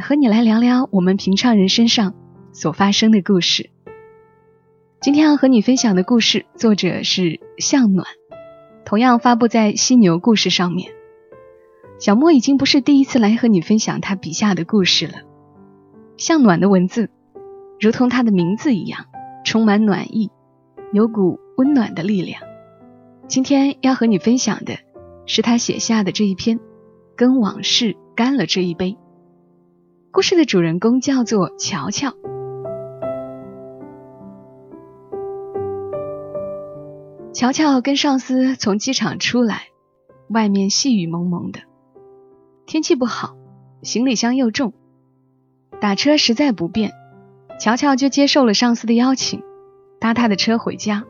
和你来聊聊我们平常人身上所发生的故事。今天要和你分享的故事，作者是向暖，同样发布在犀牛故事上面。小莫已经不是第一次来和你分享他笔下的故事了。向暖的文字，如同他的名字一样，充满暖意，有股温暖的力量。今天要和你分享的是他写下的这一篇《跟往事干了这一杯》。故事的主人公叫做乔乔。乔乔跟上司从机场出来，外面细雨蒙蒙的，天气不好，行李箱又重，打车实在不便，乔乔就接受了上司的邀请，搭他的车回家。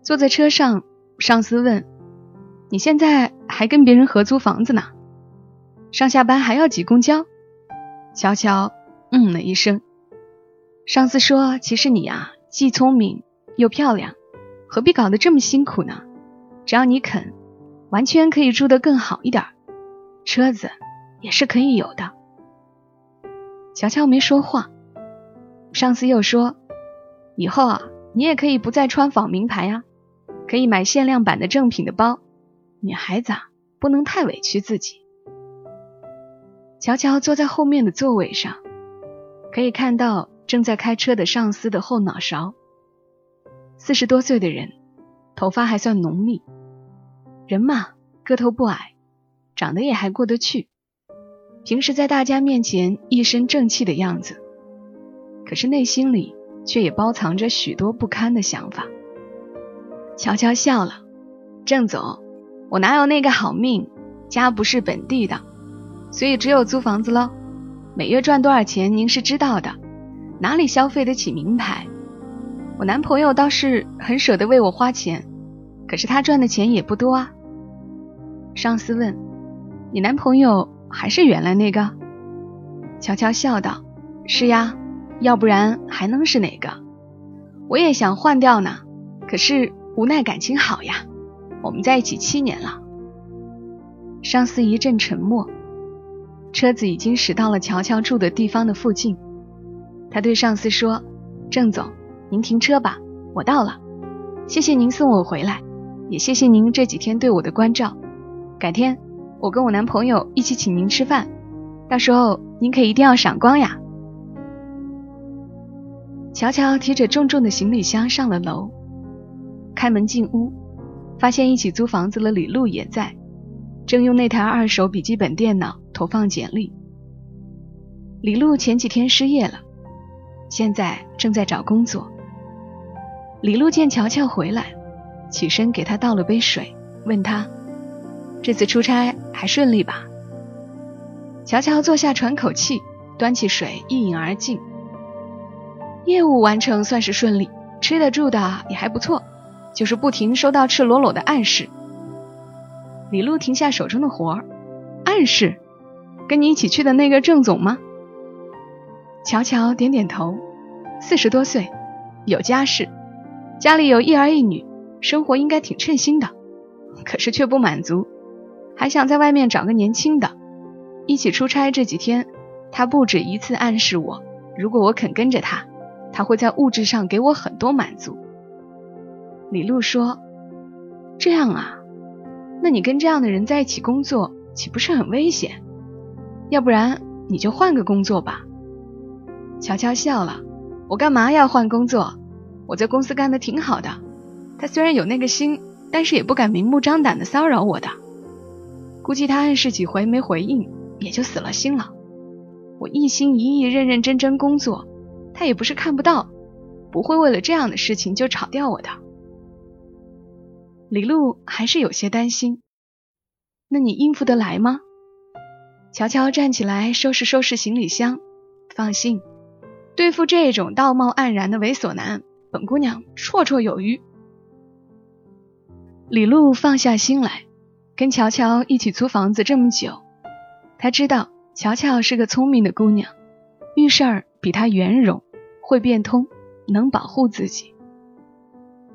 坐在车上，上司问：“你现在还跟别人合租房子呢？上下班还要挤公交？”乔乔嗯了一声。上司说：“其实你啊，既聪明又漂亮，何必搞得这么辛苦呢？只要你肯，完全可以住得更好一点，车子也是可以有的。”乔乔没说话。上司又说：“以后啊，你也可以不再穿仿名牌呀。”可以买限量版的正品的包，女孩子啊不能太委屈自己。乔乔坐在后面的座位上，可以看到正在开车的上司的后脑勺。四十多岁的人，头发还算浓密，人嘛个头不矮，长得也还过得去。平时在大家面前一身正气的样子，可是内心里却也包藏着许多不堪的想法。乔乔笑了，郑总，我哪有那个好命？家不是本地的，所以只有租房子喽。每月赚多少钱您是知道的，哪里消费得起名牌？我男朋友倒是很舍得为我花钱，可是他赚的钱也不多啊。上司问：“你男朋友还是原来那个？”乔乔笑道：“是呀，要不然还能是哪个？我也想换掉呢，可是……”无奈感情好呀，我们在一起七年了。上司一阵沉默，车子已经驶到了乔乔住的地方的附近。他对上司说：“郑总，您停车吧，我到了。谢谢您送我回来，也谢谢您这几天对我的关照。改天我跟我男朋友一起请您吃饭，到时候您可一定要赏光呀。”乔乔提着重重的行李箱上了楼。开门进屋，发现一起租房子的李璐也在，正用那台二手笔记本电脑投放简历。李璐前几天失业了，现在正在找工作。李璐见乔乔回来，起身给他倒了杯水，问他：“这次出差还顺利吧？”乔乔坐下喘口气，端起水一饮而尽。业务完成算是顺利，吃的住的也还不错。就是不停收到赤裸裸的暗示。李璐停下手中的活儿，暗示，跟你一起去的那个郑总吗？乔乔点点头，四十多岁，有家室，家里有一儿一女，生活应该挺称心的，可是却不满足，还想在外面找个年轻的。一起出差这几天，他不止一次暗示我，如果我肯跟着他，他会在物质上给我很多满足。李璐说：“这样啊，那你跟这样的人在一起工作，岂不是很危险？要不然你就换个工作吧。”乔乔笑了：“我干嘛要换工作？我在公司干的挺好的。他虽然有那个心，但是也不敢明目张胆的骚扰我的。估计他暗示几回没回应，也就死了心了。我一心一意、认认真真工作，他也不是看不到，不会为了这样的事情就炒掉我的。”李璐还是有些担心，那你应付得来吗？乔乔站起来收拾收拾行李箱，放心，对付这种道貌岸然的猥琐男，本姑娘绰绰有余。李璐放下心来，跟乔乔一起租房子这么久，她知道乔乔是个聪明的姑娘，遇事儿比她圆融，会变通，能保护自己。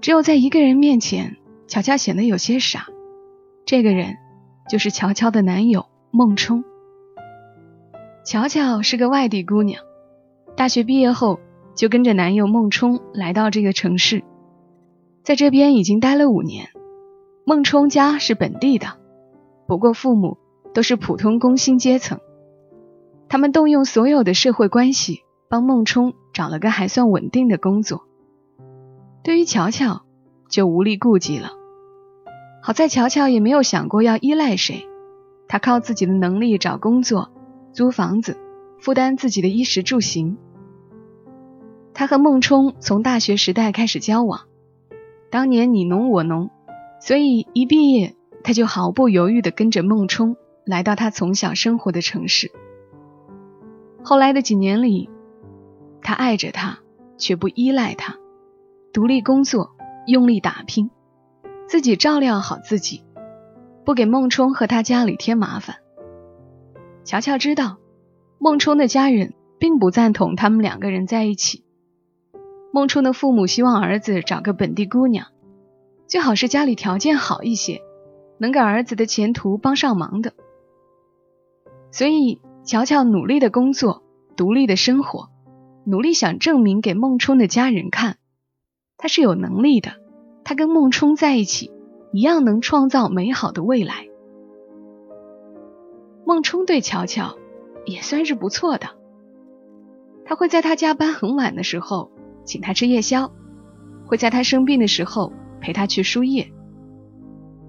只有在一个人面前，乔乔显得有些傻。这个人就是乔乔的男友孟冲。乔乔是个外地姑娘，大学毕业后就跟着男友孟冲来到这个城市，在这边已经待了五年。孟冲家是本地的，不过父母都是普通工薪阶层，他们动用所有的社会关系帮孟冲找了个还算稳定的工作。对于乔乔，就无力顾及了。好在乔乔也没有想过要依赖谁，她靠自己的能力找工作。租房子，负担自己的衣食住行。他和孟冲从大学时代开始交往，当年你侬我侬，所以一毕业他就毫不犹豫地跟着孟冲来到他从小生活的城市。后来的几年里，他爱着他，却不依赖他，独立工作，用力打拼，自己照料好自己，不给孟冲和他家里添麻烦。乔乔知道，孟冲的家人并不赞同他们两个人在一起。孟冲的父母希望儿子找个本地姑娘，最好是家里条件好一些，能给儿子的前途帮上忙的。所以，乔乔努力的工作，独立的生活，努力想证明给孟冲的家人看，他是有能力的，他跟孟冲在一起，一样能创造美好的未来。孟冲对乔乔也算是不错的，他会在他加班很晚的时候请他吃夜宵，会在他生病的时候陪他去输液，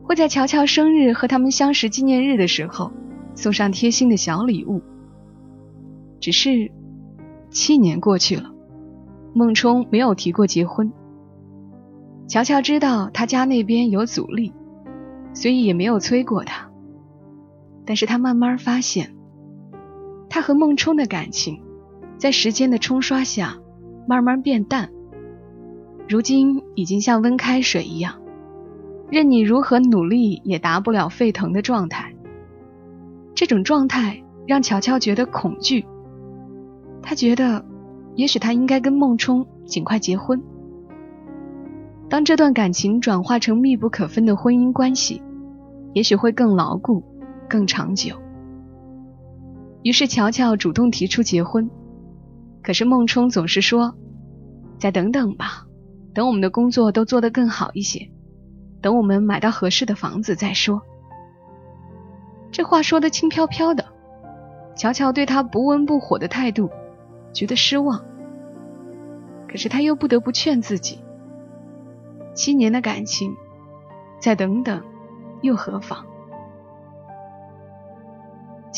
会在乔乔生日和他们相识纪念日的时候送上贴心的小礼物。只是七年过去了，孟冲没有提过结婚。乔乔知道他家那边有阻力，所以也没有催过他。但是他慢慢发现，他和孟冲的感情，在时间的冲刷下，慢慢变淡。如今已经像温开水一样，任你如何努力也达不了沸腾的状态。这种状态让乔乔觉得恐惧。他觉得，也许他应该跟孟冲尽快结婚。当这段感情转化成密不可分的婚姻关系，也许会更牢固。更长久。于是乔乔主动提出结婚，可是孟冲总是说：“再等等吧，等我们的工作都做得更好一些，等我们买到合适的房子再说。”这话说的轻飘飘的，乔乔对他不温不火的态度觉得失望。可是他又不得不劝自己：七年的感情，再等等又何妨？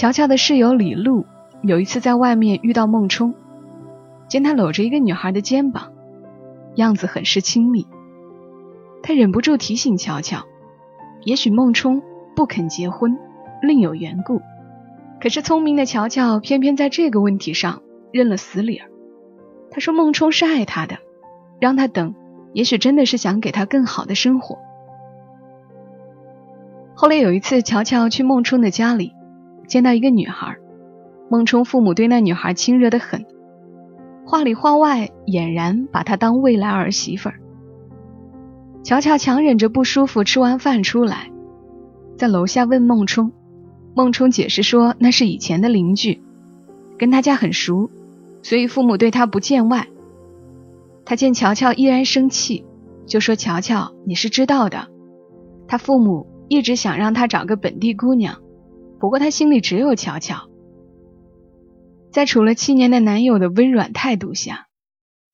乔乔的室友李璐有一次在外面遇到孟冲，见他搂着一个女孩的肩膀，样子很是亲密。他忍不住提醒乔乔，也许孟冲不肯结婚，另有缘故。可是聪明的乔乔偏偏在这个问题上认了死理儿。他说孟冲是爱他的，让他等，也许真的是想给他更好的生活。后来有一次，乔乔去孟冲的家里。见到一个女孩，孟冲父母对那女孩亲热的很，话里话外俨然把她当未来儿媳妇儿。乔乔强忍着不舒服，吃完饭出来，在楼下问孟冲，孟冲解释说那是以前的邻居，跟他家很熟，所以父母对他不见外。他见乔乔依然生气，就说：“乔乔，你是知道的，他父母一直想让他找个本地姑娘。”不过他心里只有乔乔，在处了七年的男友的温软态度下，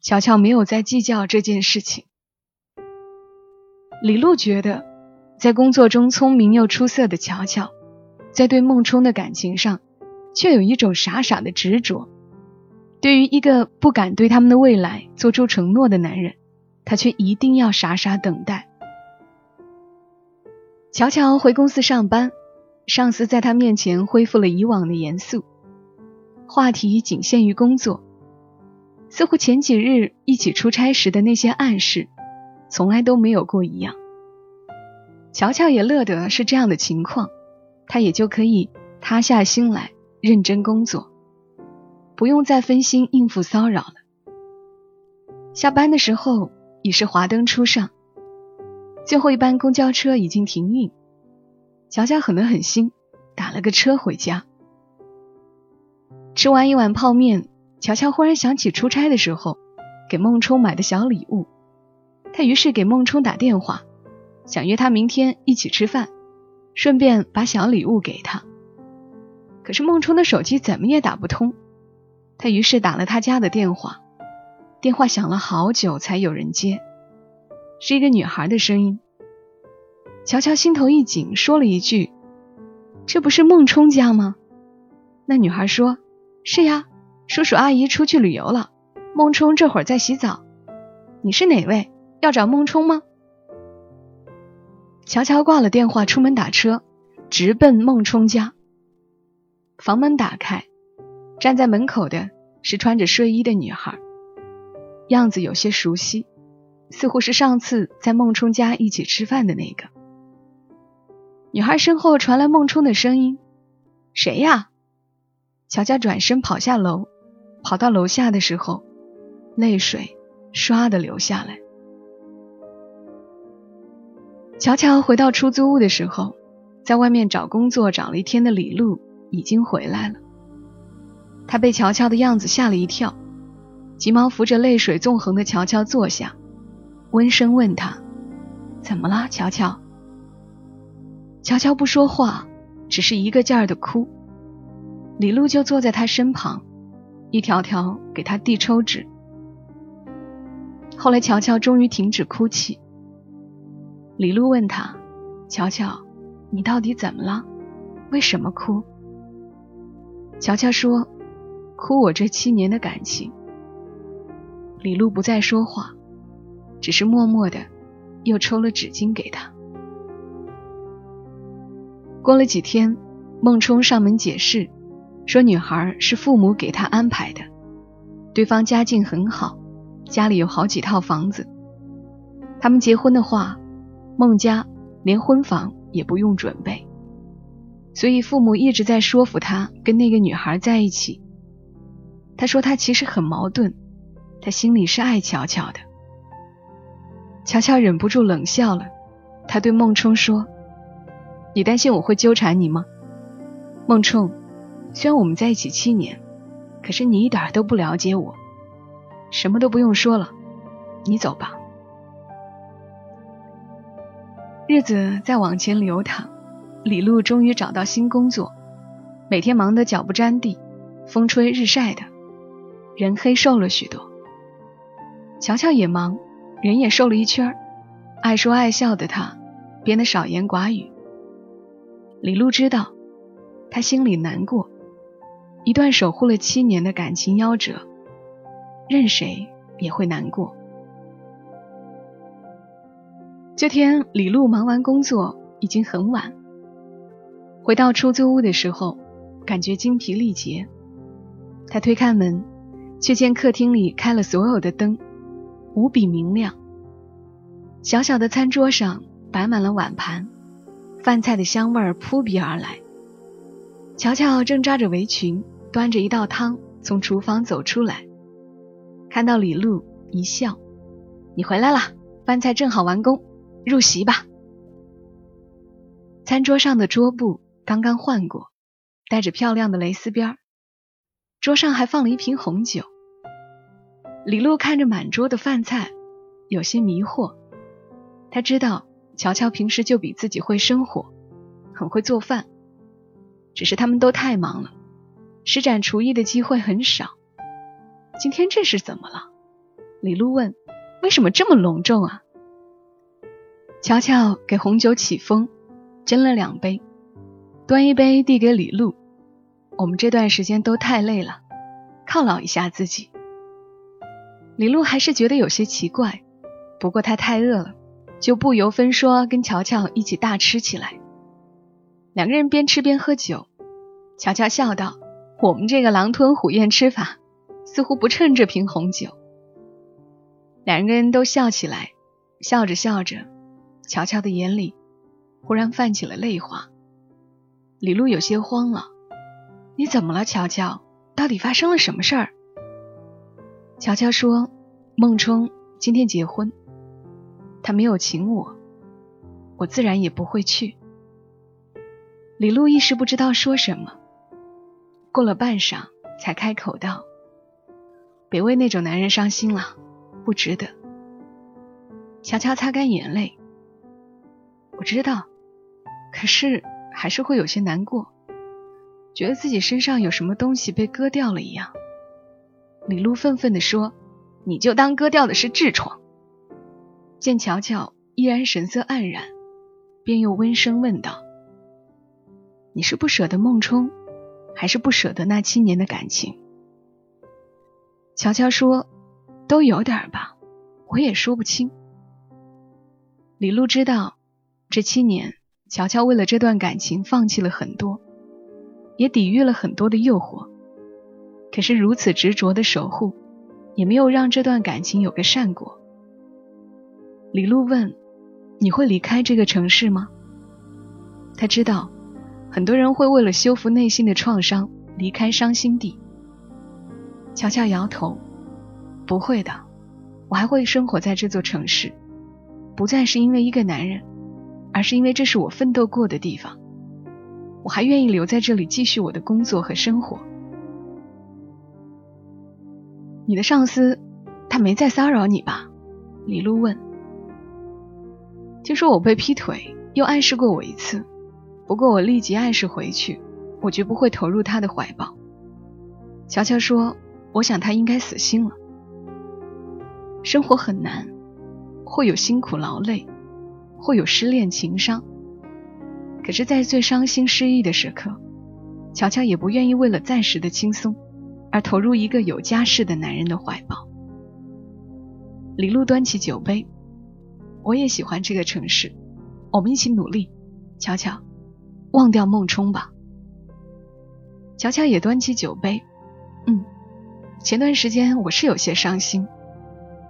乔乔没有再计较这件事情。李璐觉得，在工作中聪明又出色的乔乔，在对孟冲的感情上，却有一种傻傻的执着。对于一个不敢对他们的未来做出承诺的男人，他却一定要傻傻等待。乔乔回公司上班。上司在他面前恢复了以往的严肃。话题仅限于工作，似乎前几日一起出差时的那些暗示，从来都没有过一样。乔乔也乐得是这样的情况，他也就可以塌下心来认真工作，不用再分心应付骚扰了。下班的时候已是华灯初上，最后一班公交车已经停运，乔乔狠得很心，打了个车回家。吃完一碗泡面，乔乔忽然想起出差的时候给孟冲买的小礼物，他于是给孟冲打电话，想约他明天一起吃饭，顺便把小礼物给他。可是孟冲的手机怎么也打不通，他于是打了他家的电话，电话响了好久才有人接，是一个女孩的声音。乔乔心头一紧，说了一句：“这不是孟冲家吗？”那女孩说。是呀，叔叔阿姨出去旅游了，孟冲这会儿在洗澡。你是哪位？要找孟冲吗？乔乔挂了电话，出门打车，直奔孟冲家。房门打开，站在门口的是穿着睡衣的女孩，样子有些熟悉，似乎是上次在孟冲家一起吃饭的那个。女孩身后传来孟冲的声音：“谁呀？”乔乔转身跑下楼，跑到楼下的时候，泪水唰的流下来。乔乔回到出租屋的时候，在外面找工作找了一天的李璐已经回来了。他被乔乔的样子吓了一跳，急忙扶着泪水纵横的乔乔坐下，温声问他：“怎么了，乔乔？”乔乔不说话，只是一个劲儿的哭。李璐就坐在他身旁，一条条给他递抽纸。后来，乔乔终于停止哭泣。李璐问他：“乔乔，你到底怎么了？为什么哭？”乔乔说：“哭我这七年的感情。”李璐不再说话，只是默默的又抽了纸巾给他。过了几天，孟冲上门解释。说女孩是父母给他安排的，对方家境很好，家里有好几套房子。他们结婚的话，孟家连婚房也不用准备，所以父母一直在说服他跟那个女孩在一起。他说他其实很矛盾，他心里是爱乔乔的。乔乔忍不住冷笑了，他对孟冲说：“你担心我会纠缠你吗？”孟冲。虽然我们在一起七年，可是你一点都不了解我。什么都不用说了，你走吧。日子在往前流淌，李璐终于找到新工作，每天忙得脚不沾地，风吹日晒的，人黑瘦了许多。乔乔也忙，人也瘦了一圈爱说爱笑的他变得少言寡语。李璐知道，他心里难过。一段守护了七年的感情夭折，任谁也会难过。这天，李璐忙完工作已经很晚，回到出租屋的时候，感觉精疲力竭。他推开门，却见客厅里开了所有的灯，无比明亮。小小的餐桌上摆满了碗盘，饭菜的香味儿扑鼻而来。乔乔正扎着围裙。端着一道汤从厨房走出来，看到李璐一笑：“你回来了，饭菜正好完工，入席吧。”餐桌上的桌布刚刚换过，带着漂亮的蕾丝边儿桌上还放了一瓶红酒。李璐看着满桌的饭菜，有些迷惑。他知道乔乔平时就比自己会生活，很会做饭，只是他们都太忙了。施展厨艺的机会很少，今天这是怎么了？李璐问：“为什么这么隆重啊？”乔乔给红酒起封，斟了两杯，端一杯递给李璐：“我们这段时间都太累了，犒劳一下自己。”李璐还是觉得有些奇怪，不过她太饿了，就不由分说跟乔乔一起大吃起来。两个人边吃边喝酒，乔乔笑道。我们这个狼吞虎咽吃法，似乎不衬这瓶红酒。两个人都笑起来，笑着笑着，乔乔的眼里忽然泛起了泪花。李璐有些慌了：“你怎么了，乔乔？到底发生了什么事儿？”乔乔说：“孟冲今天结婚，他没有请我，我自然也不会去。”李璐一时不知道说什么，过了半晌才开口道：“别为那种男人伤心了，不值得。”悄悄擦干眼泪：“我知道，可是还是会有些难过，觉得自己身上有什么东西被割掉了一样。”李璐愤愤地说：“你就当割掉的是痔疮。”见乔乔依然神色黯然，便又温声问道。你是不舍得孟冲，还是不舍得那七年的感情？乔乔说：“都有点吧，我也说不清。”李璐知道，这七年，乔乔为了这段感情放弃了很多，也抵御了很多的诱惑。可是如此执着的守护，也没有让这段感情有个善果。李璐问：“你会离开这个城市吗？”他知道。很多人会为了修复内心的创伤离开伤心地。乔乔摇头，不会的，我还会生活在这座城市，不再是因为一个男人，而是因为这是我奋斗过的地方。我还愿意留在这里继续我的工作和生活。你的上司，他没再骚扰你吧？李璐问。听说我被劈腿，又暗示过我一次。不过我立即暗示回去，我绝不会投入他的怀抱。乔乔说：“我想他应该死心了。生活很难，会有辛苦劳累，会有失恋情伤。可是，在最伤心失意的时刻，乔乔也不愿意为了暂时的轻松，而投入一个有家室的男人的怀抱。”李璐端起酒杯：“我也喜欢这个城市，我们一起努力，乔乔。”忘掉孟冲吧。乔乔也端起酒杯，嗯，前段时间我是有些伤心，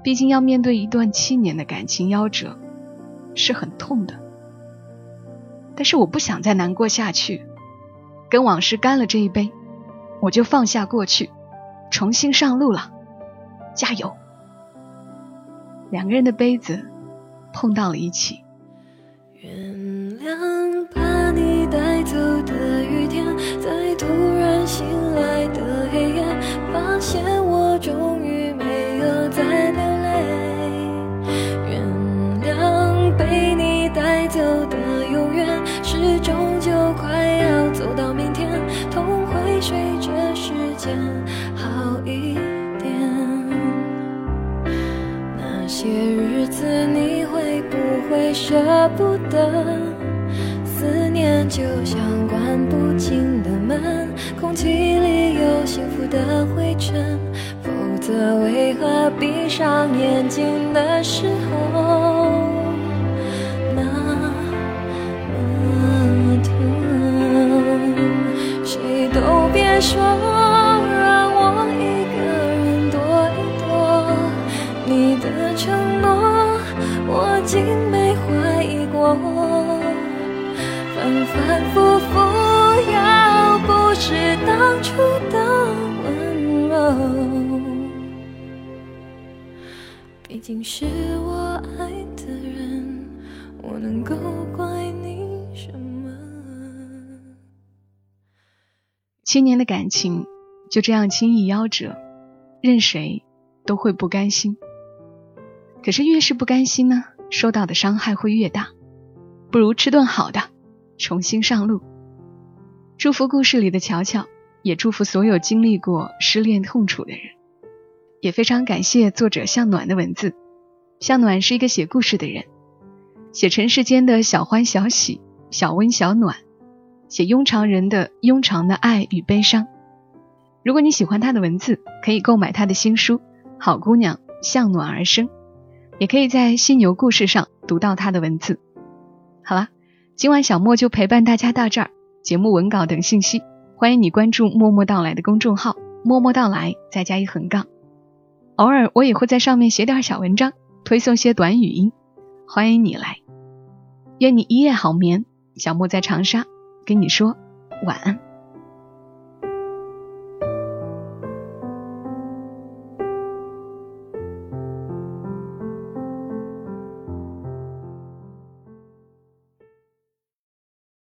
毕竟要面对一段七年的感情夭折，是很痛的。但是我不想再难过下去，跟往事干了这一杯，我就放下过去，重新上路了。加油！两个人的杯子碰到了一起。原谅把你。带走的雨天，在突然醒来的黑夜，发现我终于没有再流泪。原谅被你带走的永远，是终究快要走到明天，痛会随着时间舍不得？思念就像关不紧的门，空气里有幸福的灰尘，否则为何闭上眼睛的时候那么疼？谁都别说竟是我爱的人，我能够怪你什么？七年的感情就这样轻易夭折，任谁都会不甘心。可是越是不甘心呢，受到的伤害会越大，不如吃顿好的。重新上路，祝福故事里的乔乔，也祝福所有经历过失恋痛楚的人。也非常感谢作者向暖的文字。向暖是一个写故事的人，写尘世间的小欢小喜、小温小暖，写庸常人的庸常的爱与悲伤。如果你喜欢他的文字，可以购买他的新书《好姑娘向暖而生》，也可以在犀牛故事上读到他的文字。好了。今晚小莫就陪伴大家到这儿。节目文稿等信息，欢迎你关注“默默到来”的公众号，“默默到来”再加一横杠。偶尔我也会在上面写点小文章，推送些短语音，欢迎你来。愿你一夜好眠。小莫在长沙跟你说晚安。